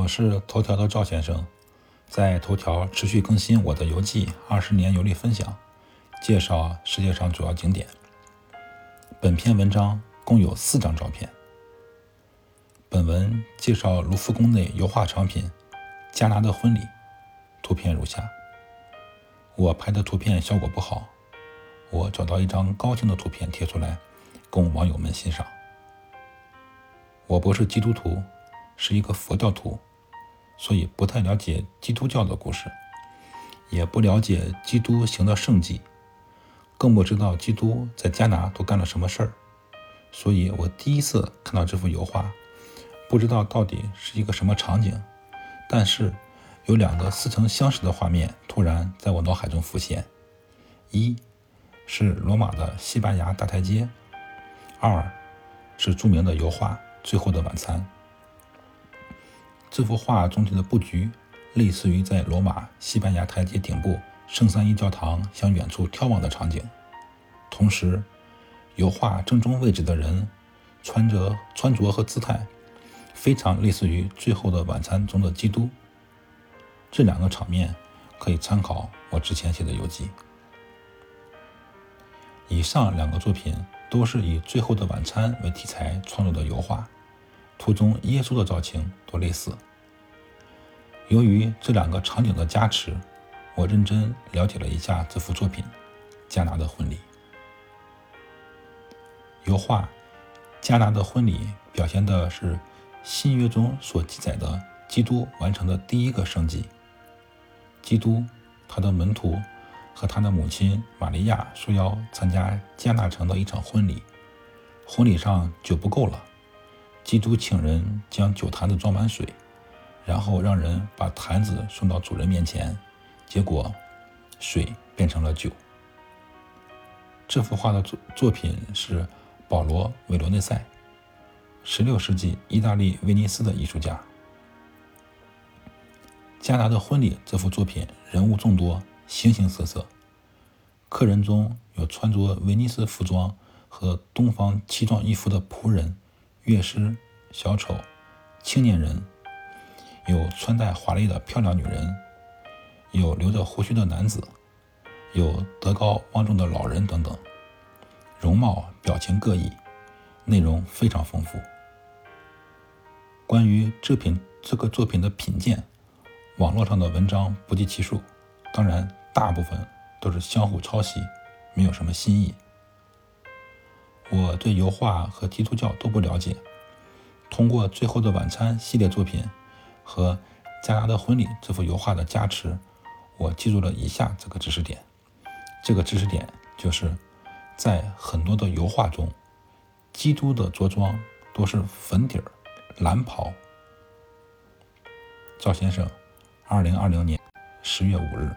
我是头条的赵先生，在头条持续更新我的游记二十年游历分享，介绍世界上主要景点。本篇文章共有四张照片。本文介绍卢浮宫内油画藏品《加拿的婚礼》，图片如下。我拍的图片效果不好，我找到一张高清的图片贴出来，供网友们欣赏。我不是基督徒。是一个佛教徒，所以不太了解基督教的故事，也不了解基督行的圣迹，更不知道基督在加拿都干了什么事儿。所以我第一次看到这幅油画，不知道到底是一个什么场景。但是有两个似曾相识的画面突然在我脑海中浮现：一是罗马的西班牙大台阶，二是著名的油画《最后的晚餐》。这幅画总体的布局类似于在罗马西班牙台阶顶部圣三一教堂向远处眺望的场景。同时，油画正中位置的人穿着穿着和姿态非常类似于《最后的晚餐》中的基督。这两个场面可以参考我之前写的游记。以上两个作品都是以《最后的晚餐》为题材创作的油画。图中耶稣的造型都类似。由于这两个场景的加持，我认真了解了一下这幅作品《加拿的婚礼》。油画《加拿的婚礼》表现的是新约中所记载的基督完成的第一个圣迹。基督、他的门徒和他的母亲玛利亚受邀参加加纳城的一场婚礼。婚礼上酒不够了。基督请人将酒坛子装满水，然后让人把坛子送到主人面前，结果水变成了酒。这幅画的作作品是保罗·韦罗内塞，16世纪意大利威尼斯的艺术家。加拿的婚礼这幅作品人物众多，形形色色，客人中有穿着威尼斯服装和东方奇装异服的仆人。乐师、小丑、青年人，有穿戴华丽的漂亮女人，有留着胡须的男子，有德高望重的老人等等，容貌表情各异，内容非常丰富。关于这品这个作品的品鉴，网络上的文章不计其数，当然大部分都是相互抄袭，没有什么新意。我对油画和基督教都不了解，通过《最后的晚餐》系列作品和《加拿的婚礼》这幅油画的加持，我记住了以下这个知识点。这个知识点就是，在很多的油画中，基督的着装都是粉底儿、蓝袍。赵先生，二零二零年十月五日。